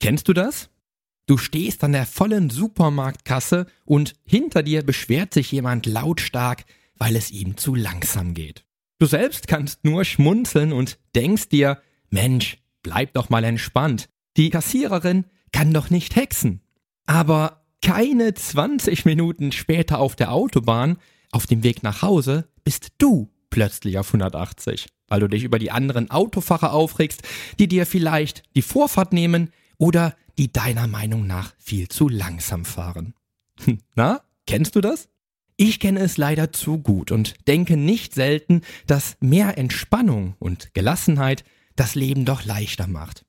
Kennst du das? Du stehst an der vollen Supermarktkasse und hinter dir beschwert sich jemand lautstark, weil es ihm zu langsam geht. Du selbst kannst nur schmunzeln und denkst dir, Mensch, bleib doch mal entspannt. Die Kassiererin kann doch nicht hexen. Aber keine 20 Minuten später auf der Autobahn, auf dem Weg nach Hause, bist du plötzlich auf 180, weil du dich über die anderen Autofahrer aufregst, die dir vielleicht die Vorfahrt nehmen oder die deiner Meinung nach viel zu langsam fahren. Na, kennst du das? Ich kenne es leider zu gut und denke nicht selten, dass mehr Entspannung und Gelassenheit das Leben doch leichter macht.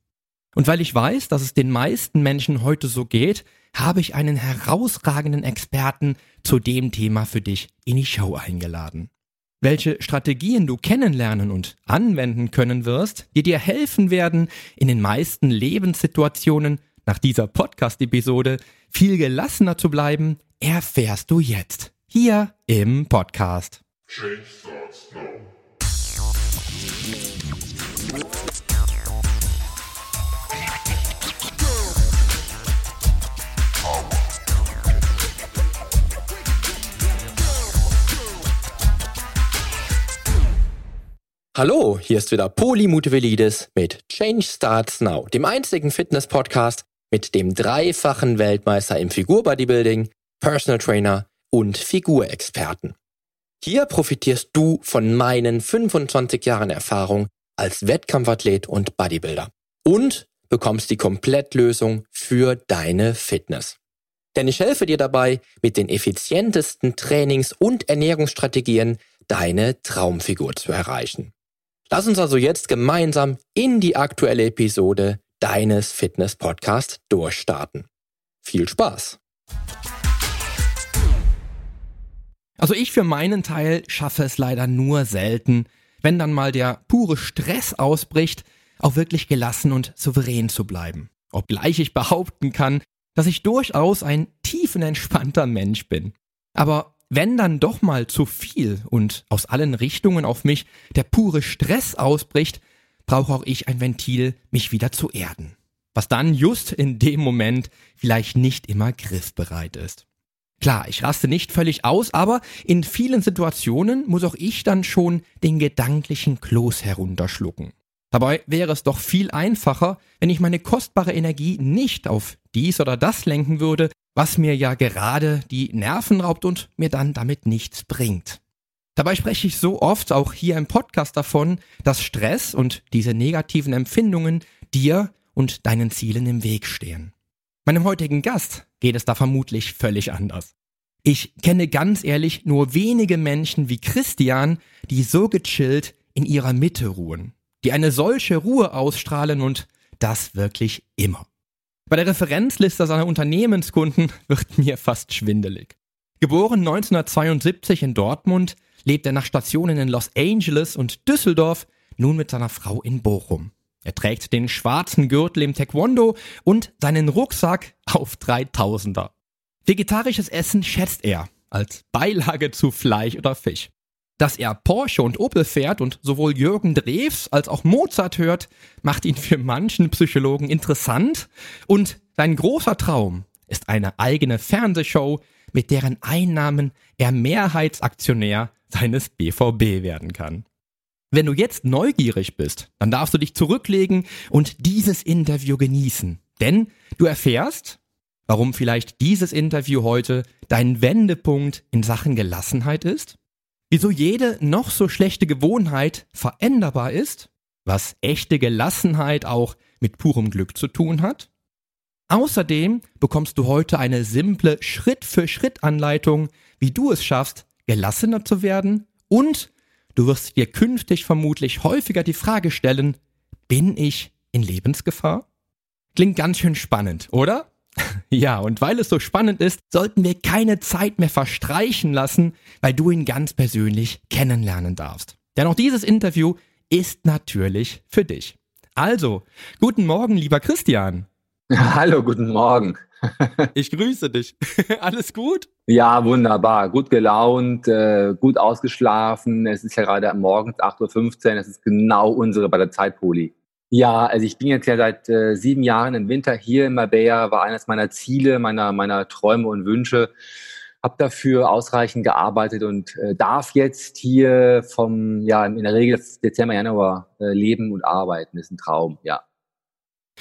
Und weil ich weiß, dass es den meisten Menschen heute so geht, habe ich einen herausragenden Experten zu dem Thema für dich in die Show eingeladen. Welche Strategien du kennenlernen und anwenden können wirst, die dir helfen werden, in den meisten Lebenssituationen nach dieser Podcast-Episode viel gelassener zu bleiben, erfährst du jetzt hier im Podcast. Change starts now. Hallo, hier ist wieder Poli Mutevelidis mit Change Starts Now, dem einzigen Fitness-Podcast, mit dem dreifachen Weltmeister im Figurbodybuilding, Personal Trainer und Figurexperten. Hier profitierst du von meinen 25 Jahren Erfahrung als Wettkampfathlet und Bodybuilder und bekommst die Komplettlösung für deine Fitness. Denn ich helfe dir dabei, mit den effizientesten Trainings- und Ernährungsstrategien deine Traumfigur zu erreichen. Lass uns also jetzt gemeinsam in die aktuelle Episode deines Fitness-Podcasts durchstarten. Viel Spaß! Also ich für meinen Teil schaffe es leider nur selten, wenn dann mal der pure Stress ausbricht, auch wirklich gelassen und souverän zu bleiben. Obgleich ich behaupten kann, dass ich durchaus ein tiefenentspannter Mensch bin. Aber wenn dann doch mal zu viel und aus allen Richtungen auf mich der pure Stress ausbricht, brauche auch ich ein Ventil, mich wieder zu erden. Was dann just in dem Moment vielleicht nicht immer griffbereit ist. Klar, ich raste nicht völlig aus, aber in vielen Situationen muss auch ich dann schon den gedanklichen Kloß herunterschlucken. Dabei wäre es doch viel einfacher, wenn ich meine kostbare Energie nicht auf dies oder das lenken würde, was mir ja gerade die Nerven raubt und mir dann damit nichts bringt. Dabei spreche ich so oft auch hier im Podcast davon, dass Stress und diese negativen Empfindungen dir und deinen Zielen im Weg stehen. Meinem heutigen Gast geht es da vermutlich völlig anders. Ich kenne ganz ehrlich nur wenige Menschen wie Christian, die so gechillt in ihrer Mitte ruhen, die eine solche Ruhe ausstrahlen und das wirklich immer. Bei der Referenzliste seiner Unternehmenskunden wird mir fast schwindelig. Geboren 1972 in Dortmund, lebt er nach Stationen in Los Angeles und Düsseldorf nun mit seiner Frau in Bochum. Er trägt den schwarzen Gürtel im Taekwondo und seinen Rucksack auf 3000er. Vegetarisches Essen schätzt er als Beilage zu Fleisch oder Fisch. Dass er Porsche und Opel fährt und sowohl Jürgen Drews als auch Mozart hört, macht ihn für manchen Psychologen interessant und sein großer Traum ist eine eigene Fernsehshow, mit deren Einnahmen er Mehrheitsaktionär seines BVB werden kann. Wenn du jetzt neugierig bist, dann darfst du dich zurücklegen und dieses Interview genießen. Denn du erfährst, warum vielleicht dieses Interview heute dein Wendepunkt in Sachen Gelassenheit ist, wieso jede noch so schlechte Gewohnheit veränderbar ist, was echte Gelassenheit auch mit purem Glück zu tun hat. Außerdem bekommst du heute eine simple Schritt-für-Schritt-Anleitung, wie du es schaffst, gelassener zu werden und du wirst dir künftig vermutlich häufiger die Frage stellen, bin ich in Lebensgefahr? Klingt ganz schön spannend, oder? Ja, und weil es so spannend ist, sollten wir keine Zeit mehr verstreichen lassen, weil du ihn ganz persönlich kennenlernen darfst. Denn auch dieses Interview ist natürlich für dich. Also, guten Morgen, lieber Christian. Hallo, guten Morgen. ich grüße dich. Alles gut? Ja, wunderbar. Gut gelaunt, äh, gut ausgeschlafen. Es ist ja gerade morgens 8.15 Uhr. Es ist genau unsere bei der Zeitpoli. Ja, also ich bin jetzt ja seit äh, sieben Jahren im Winter hier in Marbella, war eines meiner Ziele, meiner, meiner Träume und Wünsche. Habe dafür ausreichend gearbeitet und äh, darf jetzt hier vom, ja, in der Regel Dezember, Januar äh, leben und arbeiten. Das ist ein Traum, ja.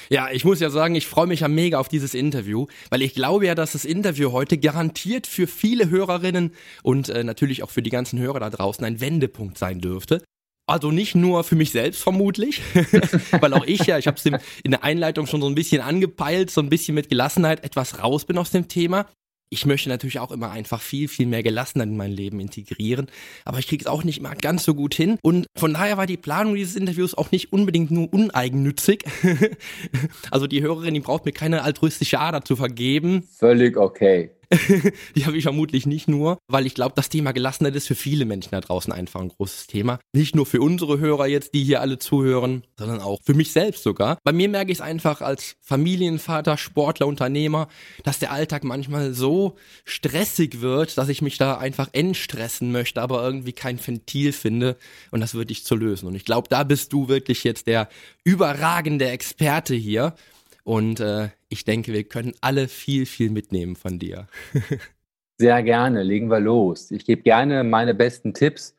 Ja, ich muss ja sagen, ich freue mich ja mega auf dieses Interview, weil ich glaube ja, dass das Interview heute garantiert für viele Hörerinnen und äh, natürlich auch für die ganzen Hörer da draußen ein Wendepunkt sein dürfte. Also nicht nur für mich selbst vermutlich, weil auch ich ja, ich habe es in der Einleitung schon so ein bisschen angepeilt, so ein bisschen mit Gelassenheit etwas raus bin aus dem Thema ich möchte natürlich auch immer einfach viel, viel mehr Gelassenheit in mein Leben integrieren, aber ich kriege es auch nicht immer ganz so gut hin. Und von daher war die Planung dieses Interviews auch nicht unbedingt nur uneigennützig. also die Hörerin, die braucht mir keine altruistische Ader zu vergeben. Völlig okay. die habe ich vermutlich nicht nur, weil ich glaube, das Thema Gelassenheit ist für viele Menschen da draußen einfach ein großes Thema. Nicht nur für unsere Hörer jetzt, die hier alle zuhören, sondern auch für mich selbst sogar. Bei mir merke ich es einfach als Familienvater, Sportler, Unternehmer, dass der Alltag manchmal so stressig wird, dass ich mich da einfach entstressen möchte, aber irgendwie kein Ventil finde und das würde ich zu lösen. Und ich glaube, da bist du wirklich jetzt der überragende Experte hier. Und äh, ich denke, wir können alle viel, viel mitnehmen von dir. Sehr gerne, legen wir los. Ich gebe gerne meine besten Tipps.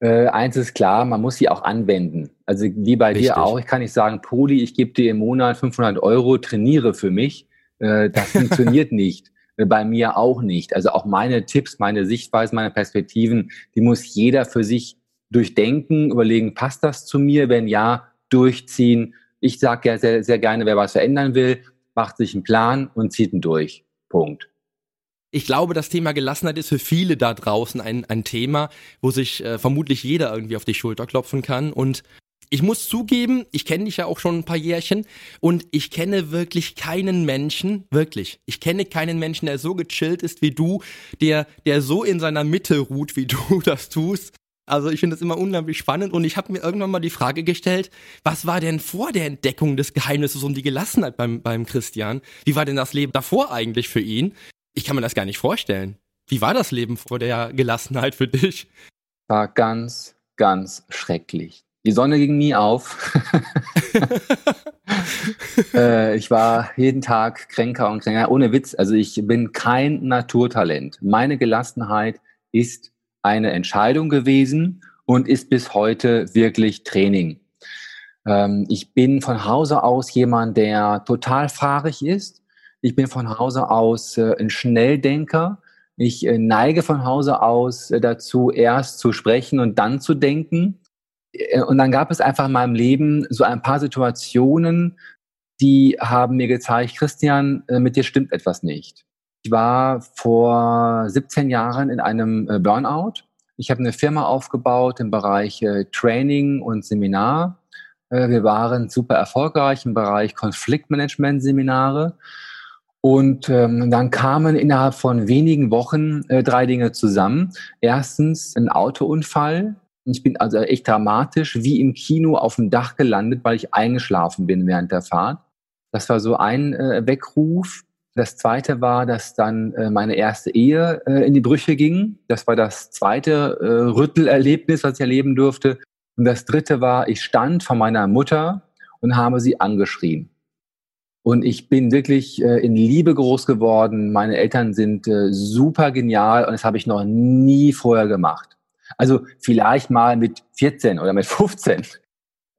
Äh, eins ist klar, man muss sie auch anwenden. Also wie bei Richtig. dir auch, ich kann nicht sagen, Poli, ich gebe dir im Monat 500 Euro, trainiere für mich. Äh, das funktioniert nicht. Äh, bei mir auch nicht. Also auch meine Tipps, meine Sichtweisen, meine Perspektiven, die muss jeder für sich durchdenken, überlegen, passt das zu mir? Wenn ja, durchziehen ich sage ja sehr, sehr gerne, wer was verändern will, macht sich einen Plan und zieht ihn durch. Punkt. Ich glaube, das Thema Gelassenheit ist für viele da draußen ein, ein Thema, wo sich äh, vermutlich jeder irgendwie auf die Schulter klopfen kann. Und ich muss zugeben, ich kenne dich ja auch schon ein paar Jährchen und ich kenne wirklich keinen Menschen, wirklich, ich kenne keinen Menschen, der so gechillt ist wie du, der, der so in seiner Mitte ruht, wie du das tust also ich finde das immer unglaublich spannend und ich habe mir irgendwann mal die Frage gestellt, was war denn vor der Entdeckung des Geheimnisses um die Gelassenheit beim, beim Christian? Wie war denn das Leben davor eigentlich für ihn? Ich kann mir das gar nicht vorstellen. Wie war das Leben vor der Gelassenheit für dich? War ganz, ganz schrecklich. Die Sonne ging nie auf. äh, ich war jeden Tag kränker und kränker. Ohne Witz, also ich bin kein Naturtalent. Meine Gelassenheit ist eine Entscheidung gewesen und ist bis heute wirklich Training. Ähm, ich bin von Hause aus jemand, der total fahrig ist. Ich bin von Hause aus äh, ein Schnelldenker. Ich äh, neige von Hause aus äh, dazu, erst zu sprechen und dann zu denken. Äh, und dann gab es einfach in meinem Leben so ein paar Situationen, die haben mir gezeigt, Christian, mit dir stimmt etwas nicht. Ich war vor 17 Jahren in einem äh, Burnout. Ich habe eine Firma aufgebaut im Bereich äh, Training und Seminar. Äh, wir waren super erfolgreich im Bereich Konfliktmanagement-Seminare. Und ähm, dann kamen innerhalb von wenigen Wochen äh, drei Dinge zusammen. Erstens ein Autounfall. Ich bin also echt dramatisch wie im Kino auf dem Dach gelandet, weil ich eingeschlafen bin während der Fahrt. Das war so ein äh, Weckruf. Das zweite war, dass dann äh, meine erste Ehe äh, in die Brüche ging. Das war das zweite äh, Rüttelerlebnis, was ich erleben durfte. Und das dritte war, ich stand vor meiner Mutter und habe sie angeschrien. Und ich bin wirklich äh, in Liebe groß geworden. Meine Eltern sind äh, super genial und das habe ich noch nie vorher gemacht. Also vielleicht mal mit 14 oder mit 15,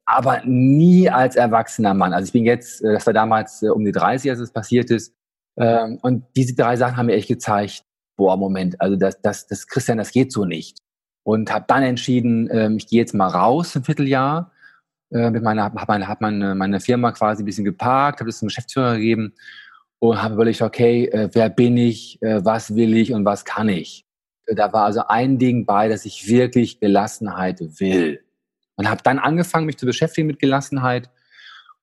aber nie als erwachsener Mann. Also ich bin jetzt, äh, das war damals äh, um die 30, als es passiert ist, ähm, und diese drei Sachen haben mir echt gezeigt, boah, Moment, also das, das, das Christian, das geht so nicht. Und habe dann entschieden, ähm, ich gehe jetzt mal raus ein Vierteljahr. Äh, mit meiner, habe meine, hab meine, meine Firma quasi ein bisschen geparkt, habe das zum Geschäftsführer gegeben und habe überlegt, okay, äh, wer bin ich, äh, was will ich und was kann ich. Da war also ein Ding bei, dass ich wirklich Gelassenheit will. Und habe dann angefangen, mich zu beschäftigen mit Gelassenheit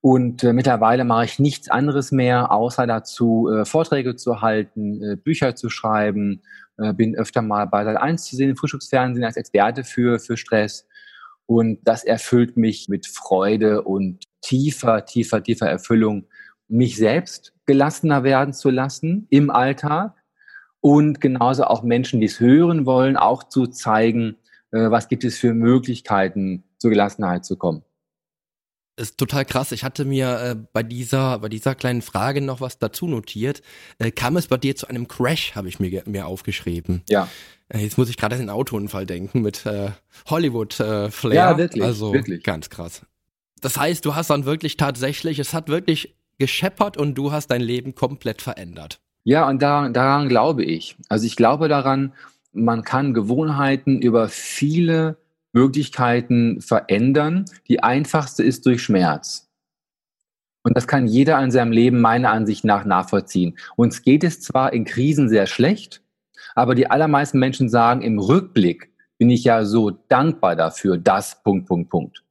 und äh, mittlerweile mache ich nichts anderes mehr, außer dazu äh, Vorträge zu halten, äh, Bücher zu schreiben, äh, bin öfter mal bei Sat 1 zu sehen im Frühstücksfernsehen als Experte für, für Stress. Und das erfüllt mich mit Freude und tiefer, tiefer, tiefer Erfüllung, mich selbst gelassener werden zu lassen im Alltag und genauso auch Menschen, die es hören wollen, auch zu zeigen, äh, was gibt es für Möglichkeiten, zur Gelassenheit zu kommen. Ist total krass. Ich hatte mir äh, bei dieser bei dieser kleinen Frage noch was dazu notiert. Äh, kam es bei dir zu einem Crash? Habe ich mir mir aufgeschrieben. Ja. Äh, jetzt muss ich gerade an den Autounfall denken mit äh, Hollywood äh, Flair. Ja, wirklich. Also wirklich. ganz krass. Das heißt, du hast dann wirklich tatsächlich, es hat wirklich gescheppert und du hast dein Leben komplett verändert. Ja, und daran, daran glaube ich. Also ich glaube daran, man kann Gewohnheiten über viele Möglichkeiten verändern. Die einfachste ist durch Schmerz. Und das kann jeder in seinem Leben meiner Ansicht nach nachvollziehen. Uns geht es zwar in Krisen sehr schlecht, aber die allermeisten Menschen sagen, im Rückblick bin ich ja so dankbar dafür, dass Punkt, Punkt, Punkt.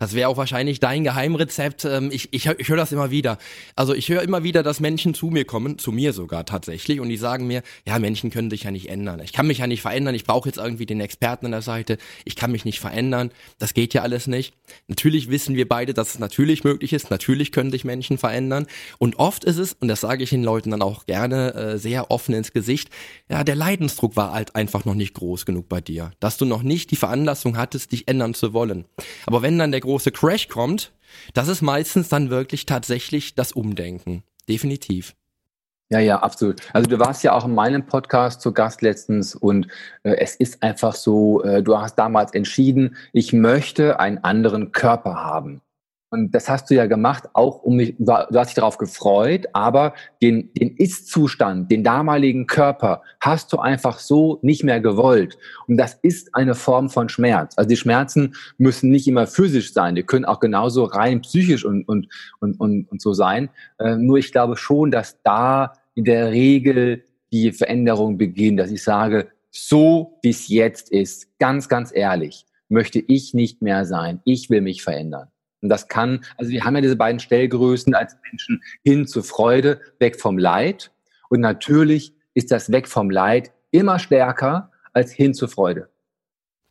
Das wäre auch wahrscheinlich dein Geheimrezept. Ähm, ich, ich, ich höre das immer wieder. Also ich höre immer wieder, dass Menschen zu mir kommen, zu mir sogar tatsächlich, und die sagen mir, ja, Menschen können sich ja nicht ändern. Ich kann mich ja nicht verändern. Ich brauche jetzt irgendwie den Experten an der Seite. Ich kann mich nicht verändern. Das geht ja alles nicht. Natürlich wissen wir beide, dass es natürlich möglich ist. Natürlich können sich Menschen verändern. Und oft ist es, und das sage ich den Leuten dann auch gerne äh, sehr offen ins Gesicht, ja, der Leidensdruck war halt einfach noch nicht groß genug bei dir. Dass du noch nicht die Veranlassung hattest, dich ändern zu wollen. Aber wenn dann der große Crash kommt, das ist meistens dann wirklich tatsächlich das Umdenken. Definitiv. Ja, ja, absolut. Also du warst ja auch in meinem Podcast zu Gast letztens und äh, es ist einfach so, äh, du hast damals entschieden, ich möchte einen anderen Körper haben. Und das hast du ja gemacht, auch um mich, du hast dich darauf gefreut, aber den, den Ist-Zustand, den damaligen Körper hast du einfach so nicht mehr gewollt. Und das ist eine Form von Schmerz. Also die Schmerzen müssen nicht immer physisch sein, die können auch genauso rein psychisch und, und, und, und, und so sein. Äh, nur ich glaube schon, dass da in der Regel die Veränderung beginnt, dass ich sage, so wie es jetzt ist, ganz, ganz ehrlich, möchte ich nicht mehr sein. Ich will mich verändern. Und das kann, also wir haben ja diese beiden Stellgrößen als Menschen hin zur Freude, weg vom Leid. Und natürlich ist das weg vom Leid immer stärker als hin zur Freude.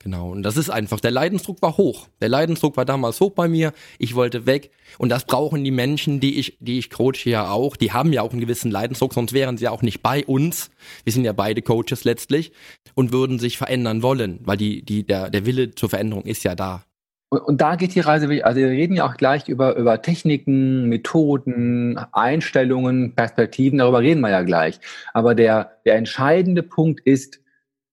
Genau, und das ist einfach, der Leidensdruck war hoch. Der Leidensdruck war damals hoch bei mir. Ich wollte weg. Und das brauchen die Menschen, die ich, die ich coache ja auch. Die haben ja auch einen gewissen Leidensdruck, sonst wären sie ja auch nicht bei uns. Wir sind ja beide Coaches letztlich und würden sich verändern wollen, weil die, die, der, der Wille zur Veränderung ist ja da. Und, und da geht die Reise, also wir reden ja auch gleich über, über Techniken, Methoden, Einstellungen, Perspektiven, darüber reden wir ja gleich. Aber der, der entscheidende Punkt ist,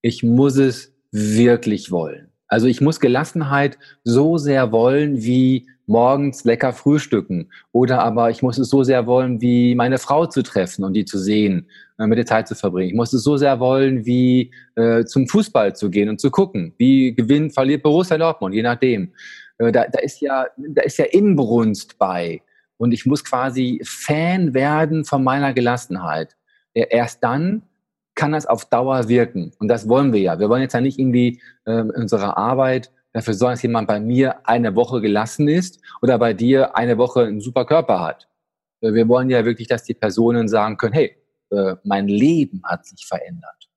ich muss es wirklich wollen. Also ich muss Gelassenheit so sehr wollen wie morgens lecker frühstücken. Oder aber ich muss es so sehr wollen, wie meine Frau zu treffen und die zu sehen, mit der Zeit zu verbringen. Ich muss es so sehr wollen, wie äh, zum Fußball zu gehen und zu gucken. Wie gewinnt, verliert Borussia Dortmund, je nachdem. Äh, da, da ist ja, da ist ja Inbrunst bei. Und ich muss quasi Fan werden von meiner Gelassenheit. Erst dann kann das auf Dauer wirken. Und das wollen wir ja. Wir wollen jetzt ja nicht irgendwie äh, in unserer Arbeit dafür sorgen, dass jemand bei mir eine Woche gelassen ist oder bei dir eine Woche einen super Körper hat. Äh, wir wollen ja wirklich, dass die Personen sagen können, hey, äh, mein Leben hat sich verändert.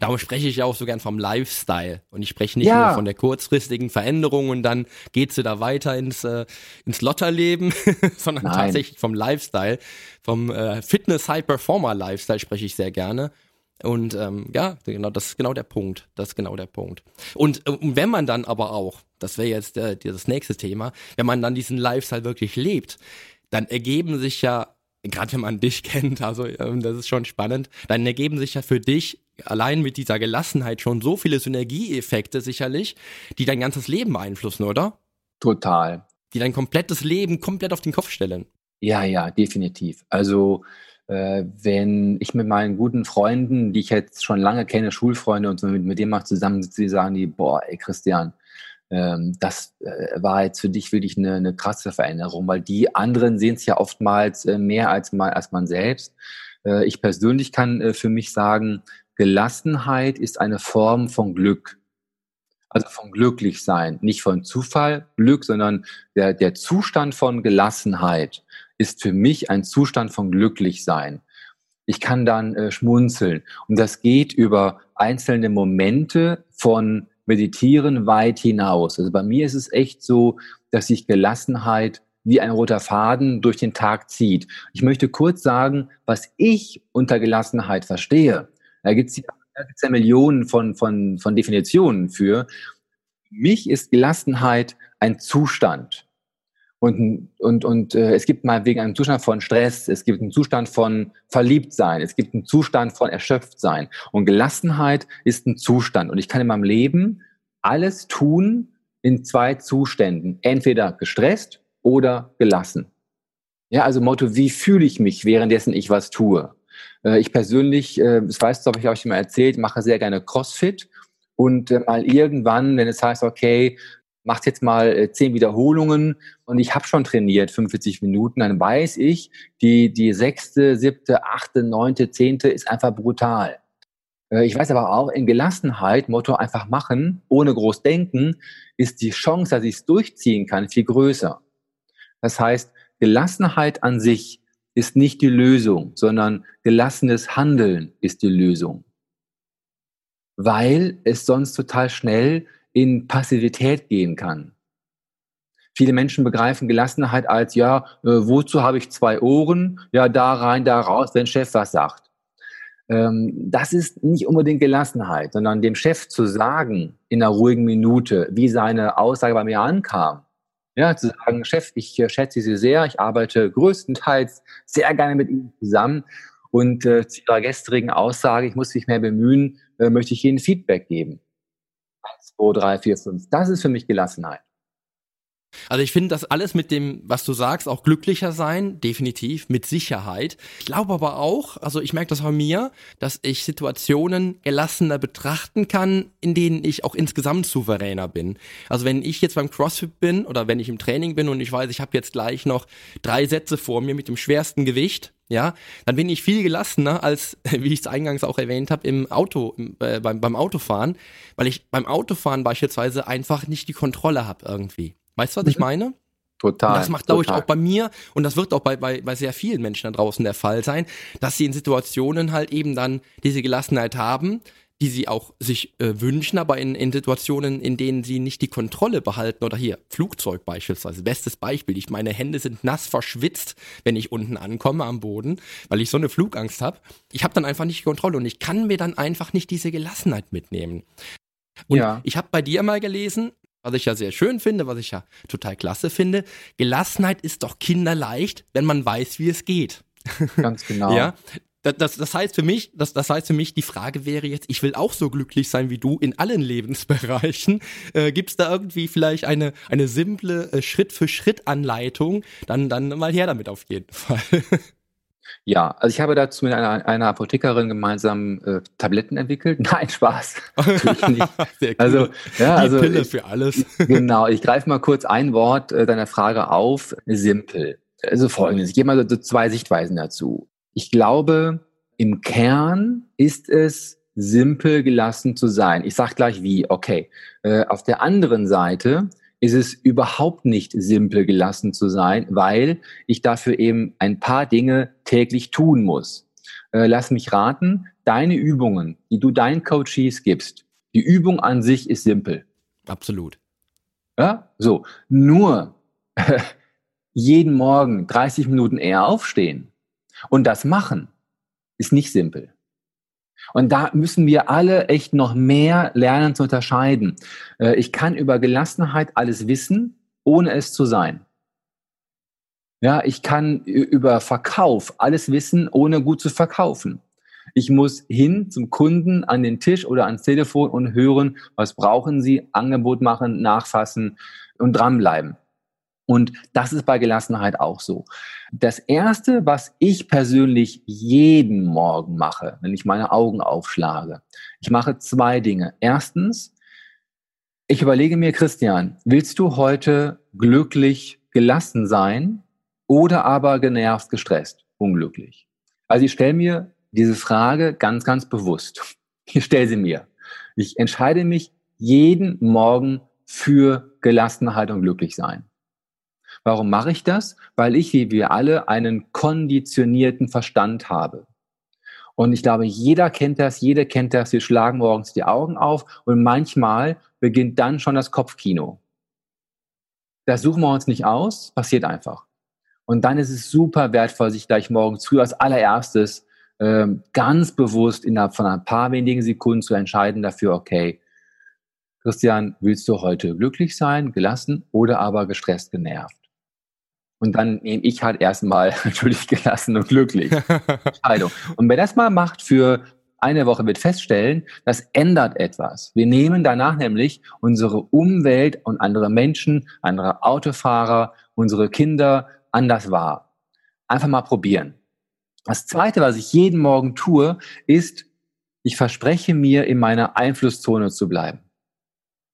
Darum spreche ich ja auch so gern vom Lifestyle. Und ich spreche nicht ja. nur von der kurzfristigen Veränderung und dann geht sie da weiter ins, äh, ins Lotterleben, sondern Nein. tatsächlich vom Lifestyle, vom äh, Fitness-High-Performer-Lifestyle spreche ich sehr gerne. Und ähm, ja, genau, das ist genau der Punkt. Das ist genau der Punkt. Und, äh, und wenn man dann aber auch, das wäre jetzt äh, das nächste Thema, wenn man dann diesen Lifestyle wirklich lebt, dann ergeben sich ja, gerade wenn man dich kennt, also ähm, das ist schon spannend, dann ergeben sich ja für dich allein mit dieser Gelassenheit schon so viele Synergieeffekte sicherlich, die dein ganzes Leben beeinflussen, oder? Total. Die dein komplettes Leben komplett auf den Kopf stellen. Ja, ja, definitiv. Also äh, wenn ich mit meinen guten Freunden, die ich jetzt schon lange kenne, Schulfreunde und so mit, mit denen mal zusammensitze, die sagen die, boah, ey Christian, das äh, war jetzt für dich wirklich eine, eine krasse Veränderung, weil die anderen sehen es ja oftmals äh, mehr als, mal, als man selbst. Äh, ich persönlich kann für mich sagen, Gelassenheit ist eine Form von Glück. Also von glücklich sein, nicht von Zufall, Glück, sondern der, der Zustand von Gelassenheit ist für mich ein Zustand von glücklich sein. Ich kann dann schmunzeln. Und das geht über einzelne Momente von Meditieren weit hinaus. Also bei mir ist es echt so, dass sich Gelassenheit wie ein roter Faden durch den Tag zieht. Ich möchte kurz sagen, was ich unter Gelassenheit verstehe. Da gibt es ja Millionen von, von, von Definitionen für. Mich ist Gelassenheit ein Zustand. Und, und, und äh, es gibt mal wegen einen Zustand von Stress, es gibt einen Zustand von Verliebtsein, es gibt einen Zustand von Erschöpftsein. Und Gelassenheit ist ein Zustand. Und ich kann in meinem Leben alles tun in zwei Zuständen. Entweder gestresst oder gelassen. Ja, also Motto, wie fühle ich mich, währenddessen ich was tue? Äh, ich persönlich, äh, das weißt du, habe ich euch mal erzählt, mache sehr gerne CrossFit. Und äh, mal irgendwann, wenn es heißt, okay, macht jetzt mal äh, zehn Wiederholungen und ich habe schon trainiert 45 Minuten, dann weiß ich, die, die sechste, siebte, achte, neunte, zehnte ist einfach brutal. Äh, ich weiß aber auch, in Gelassenheit, Motto einfach machen, ohne groß denken, ist die Chance, dass ich es durchziehen kann, viel größer. Das heißt, Gelassenheit an sich ist nicht die Lösung, sondern gelassenes Handeln ist die Lösung. Weil es sonst total schnell in Passivität gehen kann. Viele Menschen begreifen Gelassenheit als, ja, äh, wozu habe ich zwei Ohren? Ja, da rein, da raus, wenn Chef was sagt. Ähm, das ist nicht unbedingt Gelassenheit, sondern dem Chef zu sagen, in einer ruhigen Minute, wie seine Aussage bei mir ankam. Ja, zu sagen, Chef, ich äh, schätze Sie sehr, ich arbeite größtenteils sehr gerne mit Ihnen zusammen und äh, zu Ihrer gestrigen Aussage, ich muss mich mehr bemühen, möchte ich Ihnen Feedback geben. 2, 3, 4, 5. Das ist für mich Gelassenheit. Also ich finde das alles mit dem, was du sagst, auch glücklicher sein, definitiv, mit Sicherheit. Ich glaube aber auch, also ich merke das bei mir, dass ich Situationen gelassener betrachten kann, in denen ich auch insgesamt souveräner bin. Also wenn ich jetzt beim CrossFit bin oder wenn ich im Training bin und ich weiß, ich habe jetzt gleich noch drei Sätze vor mir mit dem schwersten Gewicht, ja, dann bin ich viel gelassener als, wie ich es eingangs auch erwähnt habe, im Auto, äh, beim, beim Autofahren, weil ich beim Autofahren beispielsweise einfach nicht die Kontrolle habe irgendwie. Weißt du, was ich mhm. meine? Total. Und das macht, glaube ich, auch bei mir, und das wird auch bei, bei, bei sehr vielen Menschen da draußen der Fall sein, dass sie in Situationen halt eben dann diese Gelassenheit haben, die sie auch sich äh, wünschen, aber in, in Situationen, in denen sie nicht die Kontrolle behalten oder hier, Flugzeug beispielsweise, bestes Beispiel, ich meine Hände sind nass verschwitzt, wenn ich unten ankomme am Boden, weil ich so eine Flugangst habe. Ich habe dann einfach nicht die Kontrolle und ich kann mir dann einfach nicht diese Gelassenheit mitnehmen. Und ja. ich habe bei dir mal gelesen, was ich ja sehr schön finde, was ich ja total klasse finde, Gelassenheit ist doch kinderleicht, wenn man weiß, wie es geht. Ganz genau. ja, das, das, das heißt für mich, das, das heißt für mich, die Frage wäre jetzt, ich will auch so glücklich sein wie du in allen Lebensbereichen. Äh, Gibt es da irgendwie vielleicht eine, eine simple äh, Schritt-für-Schritt-Anleitung? Dann, dann mal her damit auf jeden Fall. Ja, also ich habe dazu mit einer, einer Apothekerin gemeinsam äh, Tabletten entwickelt. Nein, Spaß. nicht. Sehr cool. Also, ja, Die also Pille ich, für alles. genau, ich greife mal kurz ein Wort äh, deiner Frage auf. Simpel. Also folgendes, ich gebe mal so zwei Sichtweisen dazu. Ich glaube, im Kern ist es simpel gelassen zu sein. Ich sage gleich wie, okay. Äh, auf der anderen Seite ist es überhaupt nicht simpel gelassen zu sein, weil ich dafür eben ein paar Dinge täglich tun muss. Äh, lass mich raten, deine Übungen, die du deinen Coaches gibst, die Übung an sich ist simpel. Absolut. Ja, so. Nur jeden Morgen 30 Minuten eher aufstehen und das machen ist nicht simpel. Und da müssen wir alle echt noch mehr lernen zu unterscheiden. Äh, ich kann über Gelassenheit alles wissen, ohne es zu sein. Ja, ich kann über Verkauf alles wissen, ohne gut zu verkaufen. Ich muss hin zum Kunden an den Tisch oder ans Telefon und hören, was brauchen Sie, Angebot machen, nachfassen und dranbleiben. Und das ist bei Gelassenheit auch so. Das Erste, was ich persönlich jeden Morgen mache, wenn ich meine Augen aufschlage, ich mache zwei Dinge. Erstens, ich überlege mir, Christian, willst du heute glücklich gelassen sein oder aber genervt, gestresst, unglücklich? Also ich stelle mir diese Frage ganz, ganz bewusst. Ich stelle sie mir. Ich entscheide mich jeden Morgen für Gelassenheit und glücklich sein. Warum mache ich das? Weil ich, wie wir alle, einen konditionierten Verstand habe. Und ich glaube, jeder kennt das, jeder kennt das. Wir schlagen morgens die Augen auf und manchmal beginnt dann schon das Kopfkino. Das suchen wir uns nicht aus, passiert einfach. Und dann ist es super wertvoll, sich gleich morgens früh als allererstes ähm, ganz bewusst innerhalb von ein paar wenigen Sekunden zu entscheiden dafür, okay, Christian, willst du heute glücklich sein, gelassen oder aber gestresst, genervt? Und dann nehme ich halt erstmal natürlich gelassen und glücklich. Entscheidung. Und wer das mal macht für eine Woche, wird feststellen, das ändert etwas. Wir nehmen danach nämlich unsere Umwelt und andere Menschen, andere Autofahrer, unsere Kinder anders wahr. Einfach mal probieren. Das zweite, was ich jeden Morgen tue, ist, ich verspreche mir, in meiner Einflusszone zu bleiben.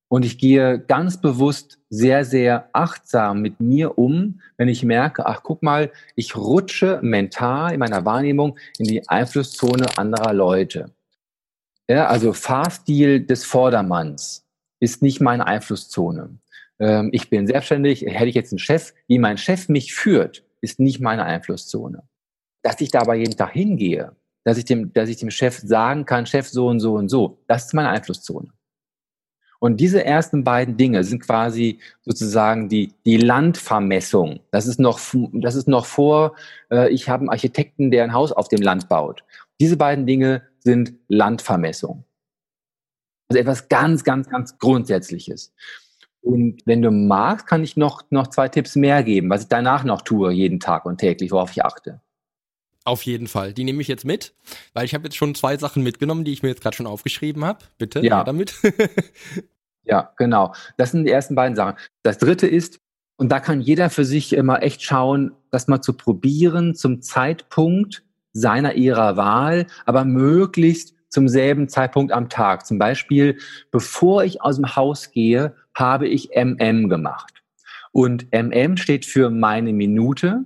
Und ich gehe ganz bewusst sehr, sehr achtsam mit mir um, wenn ich merke, ach guck mal, ich rutsche mental in meiner Wahrnehmung in die Einflusszone anderer Leute. Ja, also Fahrstil des Vordermanns ist nicht meine Einflusszone. Ähm, ich bin selbstständig, hätte ich jetzt einen Chef, wie mein Chef mich führt, ist nicht meine Einflusszone. Dass ich dabei jeden Tag hingehe, dass ich dem, dass ich dem Chef sagen kann, Chef so und so und so, das ist meine Einflusszone. Und diese ersten beiden Dinge sind quasi sozusagen die, die Landvermessung. Das ist noch, das ist noch vor, äh, ich habe einen Architekten, der ein Haus auf dem Land baut. Diese beiden Dinge sind Landvermessung. Also etwas ganz, ganz, ganz Grundsätzliches. Und wenn du magst, kann ich noch, noch zwei Tipps mehr geben, was ich danach noch tue, jeden Tag und täglich, worauf ich achte. Auf jeden Fall. Die nehme ich jetzt mit, weil ich habe jetzt schon zwei Sachen mitgenommen, die ich mir jetzt gerade schon aufgeschrieben habe. Bitte, ja, damit. ja, genau. Das sind die ersten beiden Sachen. Das dritte ist, und da kann jeder für sich immer echt schauen, das mal zu probieren zum Zeitpunkt seiner ihrer Wahl, aber möglichst zum selben Zeitpunkt am Tag. Zum Beispiel, bevor ich aus dem Haus gehe, habe ich MM gemacht. Und MM steht für meine Minute.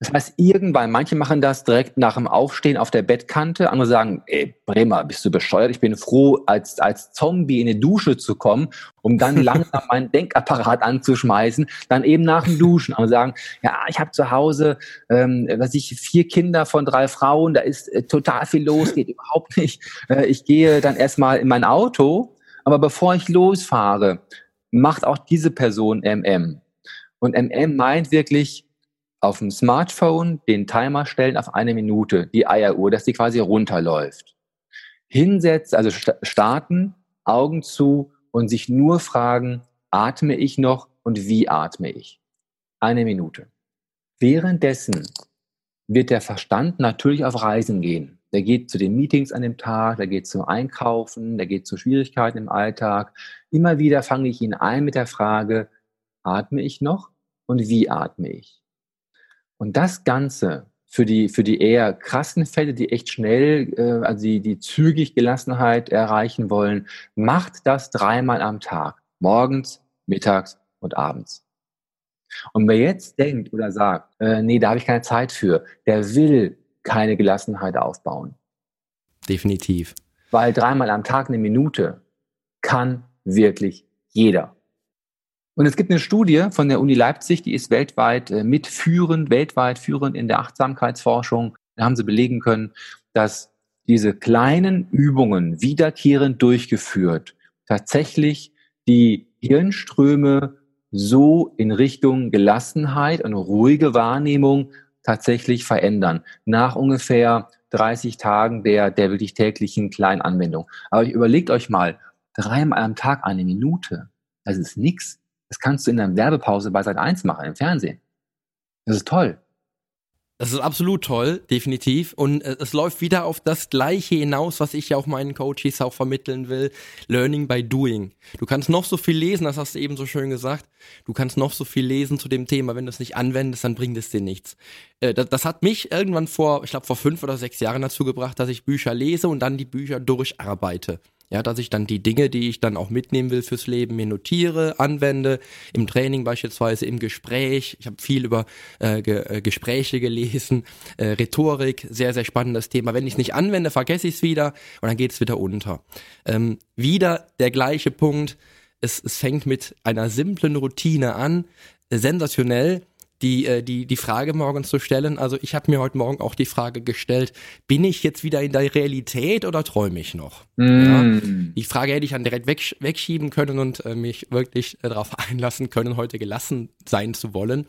Das heißt, irgendwann, manche machen das direkt nach dem Aufstehen auf der Bettkante, andere sagen, ey, Bremer, bist du bescheuert? Ich bin froh, als, als Zombie in die Dusche zu kommen, um dann langsam meinen Denkapparat anzuschmeißen, dann eben nach dem Duschen. Andere sagen, ja, ich habe zu Hause, ähm, was ich, vier Kinder von drei Frauen, da ist äh, total viel los, geht überhaupt nicht. Äh, ich gehe dann erstmal in mein Auto, aber bevor ich losfahre, macht auch diese Person MM. Und MM meint wirklich, auf dem Smartphone den Timer stellen auf eine Minute, die Eieruhr, dass die quasi runterläuft. Hinsetzen, also starten, Augen zu und sich nur fragen, atme ich noch und wie atme ich? Eine Minute. Währenddessen wird der Verstand natürlich auf Reisen gehen. Der geht zu den Meetings an dem Tag, der geht zum Einkaufen, der geht zu Schwierigkeiten im Alltag. Immer wieder fange ich ihn ein mit der Frage, atme ich noch und wie atme ich? Und das Ganze für die, für die eher krassen Fälle, die echt schnell, äh, also die, die zügig Gelassenheit erreichen wollen, macht das dreimal am Tag. Morgens, mittags und abends. Und wer jetzt denkt oder sagt, äh, nee, da habe ich keine Zeit für, der will keine Gelassenheit aufbauen. Definitiv. Weil dreimal am Tag eine Minute kann wirklich jeder. Und es gibt eine Studie von der Uni Leipzig, die ist weltweit äh, mitführend, weltweit führend in der Achtsamkeitsforschung. Da haben sie belegen können, dass diese kleinen Übungen wiederkehrend durchgeführt tatsächlich die Hirnströme so in Richtung Gelassenheit und ruhige Wahrnehmung tatsächlich verändern. Nach ungefähr 30 Tagen der, der wirklich täglichen kleinen Anwendung. Aber überlegt euch mal, dreimal am Tag eine Minute. Das ist nichts. Das kannst du in einer Werbepause bei Sat 1 machen, im Fernsehen. Das ist toll. Das ist absolut toll, definitiv. Und äh, es läuft wieder auf das Gleiche hinaus, was ich ja auch meinen Coaches auch vermitteln will. Learning by doing. Du kannst noch so viel lesen, das hast du eben so schön gesagt. Du kannst noch so viel lesen zu dem Thema. Wenn du es nicht anwendest, dann bringt es dir nichts. Äh, das, hat mich irgendwann vor, ich glaube vor fünf oder sechs Jahren dazu gebracht, dass ich Bücher lese und dann die Bücher durcharbeite. Ja, dass ich dann die Dinge, die ich dann auch mitnehmen will fürs Leben, mir notiere, anwende, im Training beispielsweise, im Gespräch. Ich habe viel über äh, Ge äh, Gespräche gelesen, äh, Rhetorik, sehr, sehr spannendes Thema. Wenn ich es nicht anwende, vergesse ich es wieder und dann geht es wieder unter. Ähm, wieder der gleiche Punkt. Es, es fängt mit einer simplen Routine an, sensationell die, äh, die, die Frage morgens zu stellen. Also ich habe mir heute Morgen auch die Frage gestellt, bin ich jetzt wieder in der Realität oder träume ich noch? Mm. Ja, die Frage hätte ich dann direkt weg, wegschieben können und äh, mich wirklich äh, darauf einlassen können, heute gelassen sein zu wollen.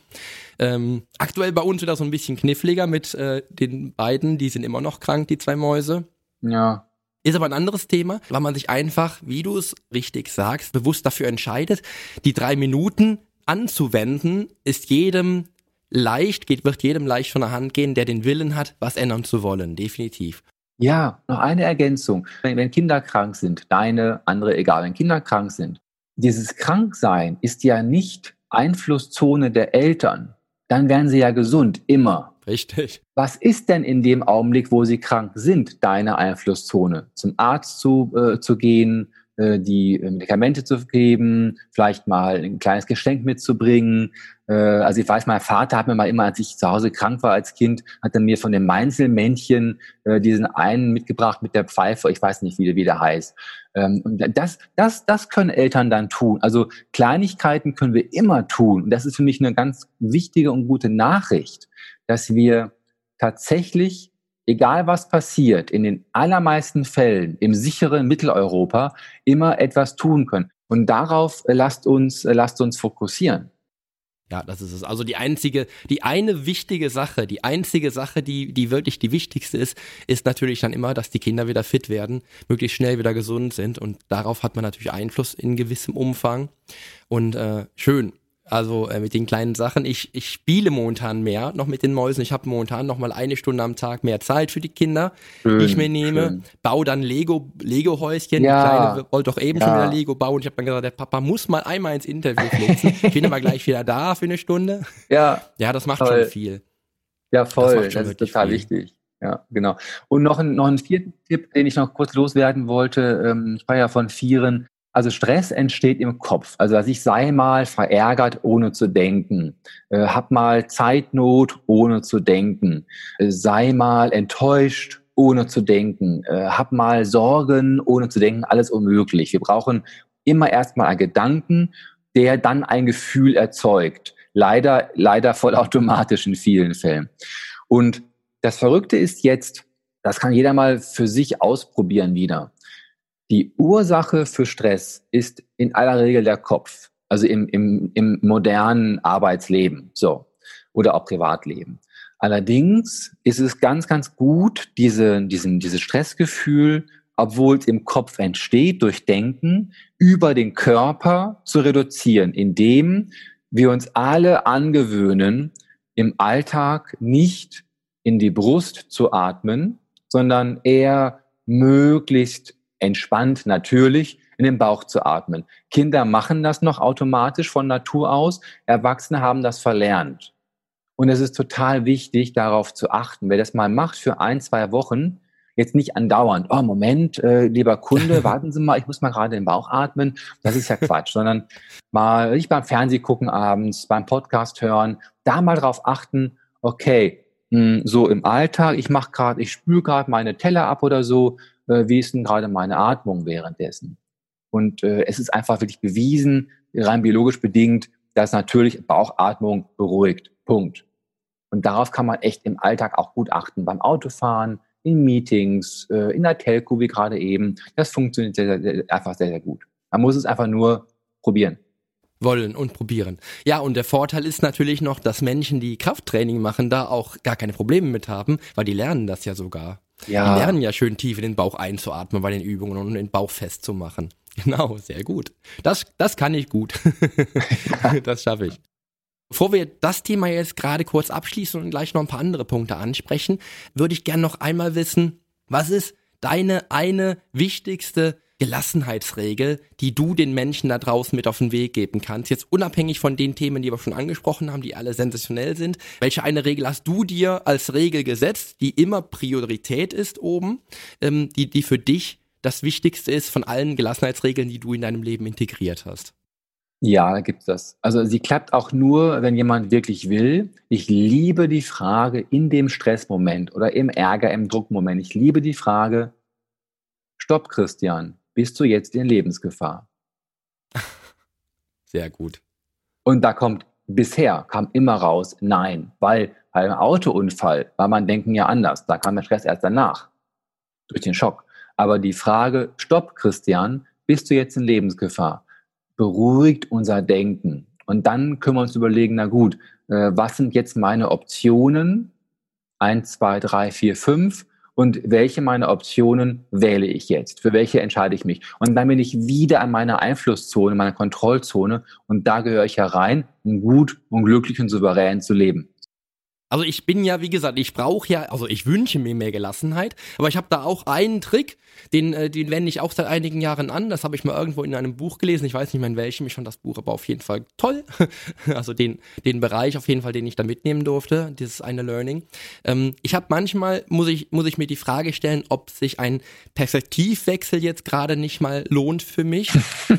Ähm, aktuell bei uns wieder so ein bisschen kniffliger mit äh, den beiden, die sind immer noch krank, die zwei Mäuse. Ja. Ist aber ein anderes Thema, weil man sich einfach, wie du es richtig sagst, bewusst dafür entscheidet, die drei Minuten anzuwenden, ist jedem leicht, geht, wird jedem leicht von der Hand gehen, der den Willen hat, was ändern zu wollen, definitiv. Ja, noch eine Ergänzung. Wenn, wenn Kinder krank sind, deine, andere, egal, wenn Kinder krank sind, dieses Kranksein ist ja nicht Einflusszone der Eltern. Dann werden sie ja gesund, immer. Richtig. Was ist denn in dem Augenblick, wo sie krank sind, deine Einflusszone? Zum Arzt zu, äh, zu gehen, die äh, Medikamente zu geben, vielleicht mal ein kleines Geschenk mitzubringen. Äh, also ich weiß, mein Vater hat mir mal immer, als ich zu Hause krank war als Kind, hat er mir von dem Mainzelmännchen diesen einen mitgebracht mit der Pfeife, ich weiß nicht, wie, wie der heißt. Ähm, das, das, das können Eltern dann tun. Also Kleinigkeiten können wir immer tun. Und das ist für mich eine ganz wichtige und gute Nachricht, dass wir tatsächlich egal was passiert, in den allermeisten Fällen im sicheren Mitteleuropa immer etwas tun können. Und darauf äh, lasst uns, äh, lasst uns fokussieren. Ja, das ist es. Also die einzige, die eine wichtige Sache, die einzige Sache, die, die wirklich die wichtigste ist, ist natürlich dann immer, dass die Kinder wieder fit werden, möglichst schnell wieder gesund sind und darauf hat man natürlich Einfluss in gewissem Umfang. Und äh, schön, also äh, mit den kleinen Sachen. Ich, ich spiele momentan mehr noch mit den Mäusen. Ich habe momentan noch mal eine Stunde am Tag mehr Zeit für die Kinder, schön, die ich mir nehme. Schön. Baue dann Lego, Lego-Häuschen. Ja. Die Kleine wollte doch eben ja. schon wieder Lego bauen. Ich habe dann gesagt, der Papa muss mal einmal ins Interview flitzen. ich bin aber gleich wieder da für eine Stunde. Ja. Ja, das macht voll. schon viel. Ja, voll. Das, das ist total viel. wichtig. Ja, genau. Und noch ein, noch ein vierten Tipp, den ich noch kurz loswerden wollte. Ähm, ich war ja von Vieren also Stress entsteht im Kopf. Also dass ich sei mal verärgert, ohne zu denken. Äh, hab mal Zeitnot, ohne zu denken. Äh, sei mal enttäuscht, ohne zu denken. Äh, hab mal Sorgen, ohne zu denken. Alles unmöglich. Wir brauchen immer erstmal einen Gedanken, der dann ein Gefühl erzeugt. Leider, leider vollautomatisch in vielen Fällen. Und das Verrückte ist jetzt, das kann jeder mal für sich ausprobieren wieder. Die Ursache für Stress ist in aller Regel der Kopf, also im, im, im modernen Arbeitsleben, so, oder auch Privatleben. Allerdings ist es ganz, ganz gut, diese, diesen, dieses Stressgefühl, obwohl es im Kopf entsteht, durch Denken, über den Körper zu reduzieren, indem wir uns alle angewöhnen, im Alltag nicht in die Brust zu atmen, sondern eher möglichst entspannt natürlich in den Bauch zu atmen. Kinder machen das noch automatisch von Natur aus, Erwachsene haben das verlernt. Und es ist total wichtig, darauf zu achten. Wer das mal macht für ein, zwei Wochen, jetzt nicht andauernd, oh Moment, äh, lieber Kunde, warten Sie mal, ich muss mal gerade den Bauch atmen. Das ist ja Quatsch, sondern mal nicht beim Fernseh gucken abends, beim Podcast hören, da mal drauf achten, okay, mh, hm, so im Alltag, ich mache gerade, ich spüle gerade meine Teller ab oder so, äh, wie ist denn gerade meine Atmung währenddessen? Und äh, es ist einfach wirklich bewiesen, rein biologisch bedingt, dass natürlich Bauchatmung beruhigt. Punkt. Und darauf kann man echt im Alltag auch gut achten. Beim Autofahren, in Meetings, äh, in der Telco wie gerade eben. Das funktioniert sehr, sehr, einfach sehr, sehr gut. Man muss es einfach nur probieren wollen und probieren. Ja, und der Vorteil ist natürlich noch, dass Menschen, die Krafttraining machen, da auch gar keine Probleme mit haben, weil die lernen das ja sogar. Ja. Die lernen ja schön tief in den Bauch einzuatmen bei den Übungen und den Bauch festzumachen. Genau, sehr gut. Das, das kann ich gut. das schaffe ich. Bevor wir das Thema jetzt gerade kurz abschließen und gleich noch ein paar andere Punkte ansprechen, würde ich gerne noch einmal wissen, was ist deine eine wichtigste Gelassenheitsregel, die du den Menschen da draußen mit auf den Weg geben kannst. Jetzt unabhängig von den Themen, die wir schon angesprochen haben, die alle sensationell sind. Welche eine Regel hast du dir als Regel gesetzt, die immer Priorität ist oben, ähm, die, die für dich das Wichtigste ist von allen Gelassenheitsregeln, die du in deinem Leben integriert hast? Ja, da gibt's das. Also sie klappt auch nur, wenn jemand wirklich will. Ich liebe die Frage in dem Stressmoment oder im Ärger, im Druckmoment. Ich liebe die Frage, Stopp, Christian, bist du jetzt in Lebensgefahr. Sehr gut. Und da kommt bisher kam immer raus, nein, weil bei einem Autounfall war man denken ja anders. Da kam der Stress erst danach, durch den Schock. Aber die Frage, stopp, Christian, bist du jetzt in Lebensgefahr, beruhigt unser Denken. Und dann können wir uns überlegen, na gut, äh, was sind jetzt meine Optionen? Eins, zwei, drei, vier, fünf und welche meiner Optionen wähle ich jetzt? Für welche entscheide ich mich? Und dann bin ich wieder an meiner Einflusszone, meiner Kontrollzone und da gehöre ich herein, um gut und glücklich und souverän zu leben. Also ich bin ja, wie gesagt, ich brauche ja, also ich wünsche mir mehr Gelassenheit, aber ich habe da auch einen Trick, den, äh, den wende ich auch seit einigen Jahren an. Das habe ich mal irgendwo in einem Buch gelesen. Ich weiß nicht mehr in welchem, ich fand das Buch aber auf jeden Fall toll. also den, den Bereich auf jeden Fall, den ich da mitnehmen durfte, dieses eine Learning. Ähm, ich habe manchmal, muss ich, muss ich mir die Frage stellen, ob sich ein Perspektivwechsel jetzt gerade nicht mal lohnt für mich.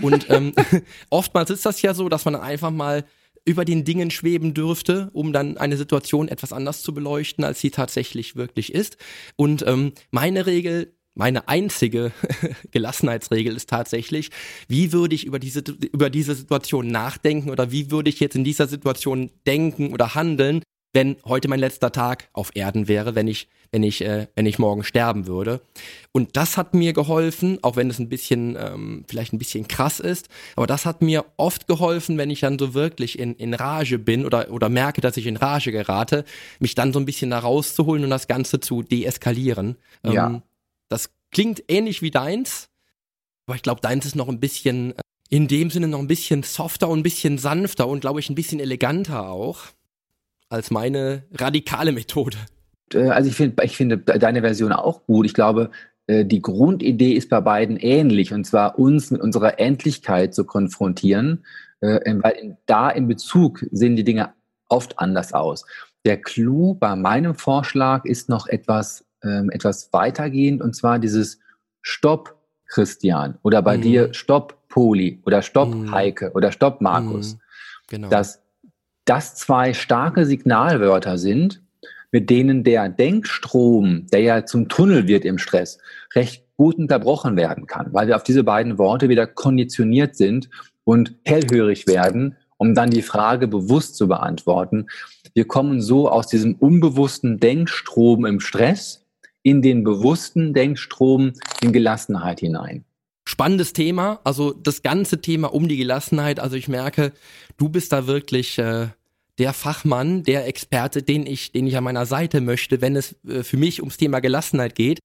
Und ähm, oftmals ist das ja so, dass man einfach mal über den Dingen schweben dürfte, um dann eine Situation etwas anders zu beleuchten, als sie tatsächlich wirklich ist. Und ähm, meine Regel, meine einzige Gelassenheitsregel ist tatsächlich, wie würde ich über diese, über diese Situation nachdenken oder wie würde ich jetzt in dieser Situation denken oder handeln, wenn heute mein letzter Tag auf Erden wäre, wenn ich, wenn ich, äh, wenn ich morgen sterben würde. Und das hat mir geholfen, auch wenn es ein bisschen, ähm, vielleicht ein bisschen krass ist, aber das hat mir oft geholfen, wenn ich dann so wirklich in, in Rage bin oder, oder merke, dass ich in Rage gerate, mich dann so ein bisschen da rauszuholen und das Ganze zu deeskalieren. Ähm, ja. Das klingt ähnlich wie deins, aber ich glaube, deins ist noch ein bisschen, äh, in dem Sinne noch ein bisschen softer und ein bisschen sanfter und glaube ich ein bisschen eleganter auch als meine radikale Methode. Äh, also ich finde ich finde deine Version auch gut. Ich glaube, äh, die Grundidee ist bei beiden ähnlich, und zwar uns mit unserer Endlichkeit zu konfrontieren, äh, weil da in Bezug sehen die Dinge oft anders aus. Der Clou bei meinem Vorschlag ist noch etwas, ähm, etwas weitergehend, und zwar dieses Stopp, Christian, oder bei mm. dir Stopp, Poli, oder Stopp, mm. Heike, oder Stopp, Markus. Mm. Genau. Das das zwei starke Signalwörter sind, mit denen der Denkstrom, der ja zum Tunnel wird im Stress, recht gut unterbrochen werden kann, weil wir auf diese beiden Worte wieder konditioniert sind und hellhörig werden, um dann die Frage bewusst zu beantworten. Wir kommen so aus diesem unbewussten Denkstrom im Stress in den bewussten Denkstrom in Gelassenheit hinein. Spannendes Thema, also das ganze Thema um die Gelassenheit. Also ich merke, du bist da wirklich äh, der Fachmann, der Experte, den ich, den ich an meiner Seite möchte, wenn es äh, für mich ums Thema Gelassenheit geht.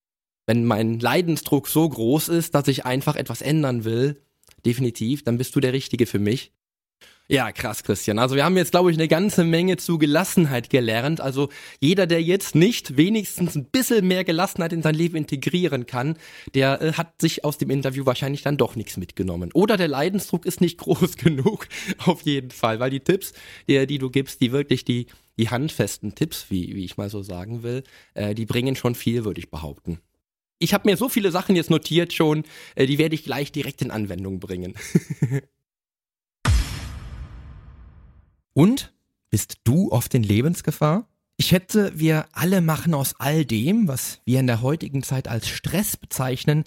Wenn mein Leidensdruck so groß ist, dass ich einfach etwas ändern will, definitiv, dann bist du der Richtige für mich. Ja, krass, Christian. Also wir haben jetzt, glaube ich, eine ganze Menge zu Gelassenheit gelernt. Also jeder, der jetzt nicht wenigstens ein bisschen mehr Gelassenheit in sein Leben integrieren kann, der äh, hat sich aus dem Interview wahrscheinlich dann doch nichts mitgenommen. Oder der Leidensdruck ist nicht groß genug, auf jeden Fall. Weil die Tipps, die, die du gibst, die wirklich die, die handfesten Tipps, wie, wie ich mal so sagen will, äh, die bringen schon viel, würde ich behaupten. Ich habe mir so viele Sachen jetzt notiert schon, äh, die werde ich gleich direkt in Anwendung bringen. Und bist du oft in Lebensgefahr? Ich schätze, wir alle machen aus all dem, was wir in der heutigen Zeit als Stress bezeichnen,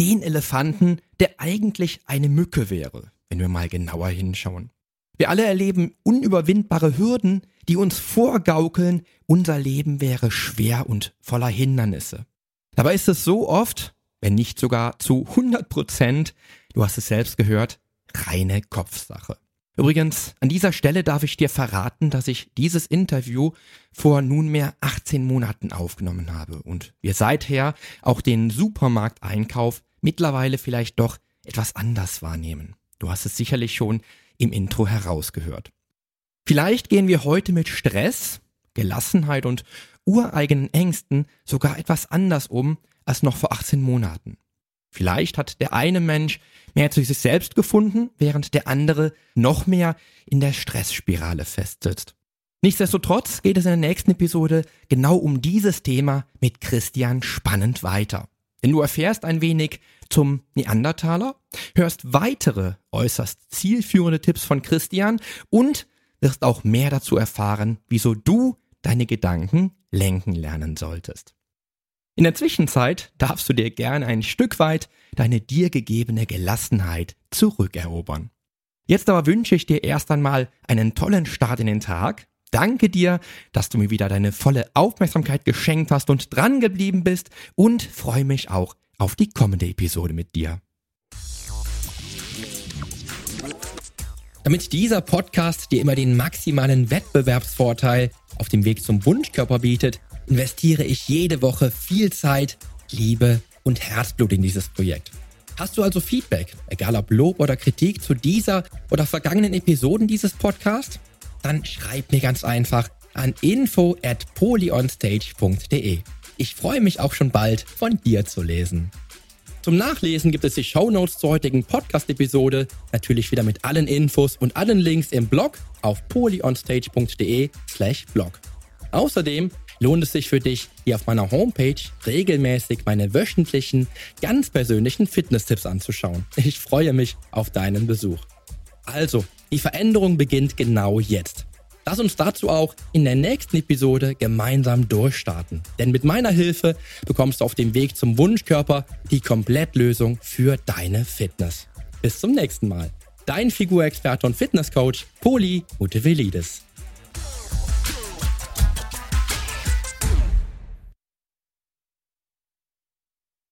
den Elefanten, der eigentlich eine Mücke wäre, wenn wir mal genauer hinschauen. Wir alle erleben unüberwindbare Hürden, die uns vorgaukeln, unser Leben wäre schwer und voller Hindernisse. Dabei ist es so oft, wenn nicht sogar zu 100 Prozent, du hast es selbst gehört, reine Kopfsache. Übrigens, an dieser Stelle darf ich dir verraten, dass ich dieses Interview vor nunmehr 18 Monaten aufgenommen habe und wir seither auch den Supermarkteinkauf mittlerweile vielleicht doch etwas anders wahrnehmen. Du hast es sicherlich schon im Intro herausgehört. Vielleicht gehen wir heute mit Stress, Gelassenheit und ureigenen Ängsten sogar etwas anders um als noch vor 18 Monaten. Vielleicht hat der eine Mensch mehr zu sich selbst gefunden, während der andere noch mehr in der Stressspirale festsitzt. Nichtsdestotrotz geht es in der nächsten Episode genau um dieses Thema mit Christian spannend weiter. Denn du erfährst ein wenig zum Neandertaler, hörst weitere äußerst zielführende Tipps von Christian und wirst auch mehr dazu erfahren, wieso du deine Gedanken lenken lernen solltest. In der Zwischenzeit darfst du dir gerne ein Stück weit deine dir gegebene Gelassenheit zurückerobern. Jetzt aber wünsche ich dir erst einmal einen tollen Start in den Tag. Danke dir, dass du mir wieder deine volle Aufmerksamkeit geschenkt hast und dran geblieben bist und freue mich auch auf die kommende Episode mit dir. Damit dieser Podcast dir immer den maximalen Wettbewerbsvorteil auf dem Weg zum Wunschkörper bietet, investiere ich jede Woche viel Zeit, Liebe und Herzblut in dieses Projekt. Hast du also Feedback, egal ob Lob oder Kritik zu dieser oder vergangenen Episoden dieses Podcasts? Dann schreib mir ganz einfach an info at polyonstage.de. Ich freue mich auch schon bald von dir zu lesen. Zum Nachlesen gibt es die Shownotes zur heutigen Podcast-Episode, natürlich wieder mit allen Infos und allen Links im Blog auf polyonstage.de slash blog. Außerdem lohnt es sich für dich, hier auf meiner Homepage regelmäßig meine wöchentlichen, ganz persönlichen Fitness-Tipps anzuschauen. Ich freue mich auf deinen Besuch. Also, die Veränderung beginnt genau jetzt. Lass uns dazu auch in der nächsten Episode gemeinsam durchstarten. Denn mit meiner Hilfe bekommst du auf dem Weg zum Wunschkörper die Komplettlösung für deine Fitness. Bis zum nächsten Mal. Dein Figurexperte und Fitnesscoach Poli Mutevelidis.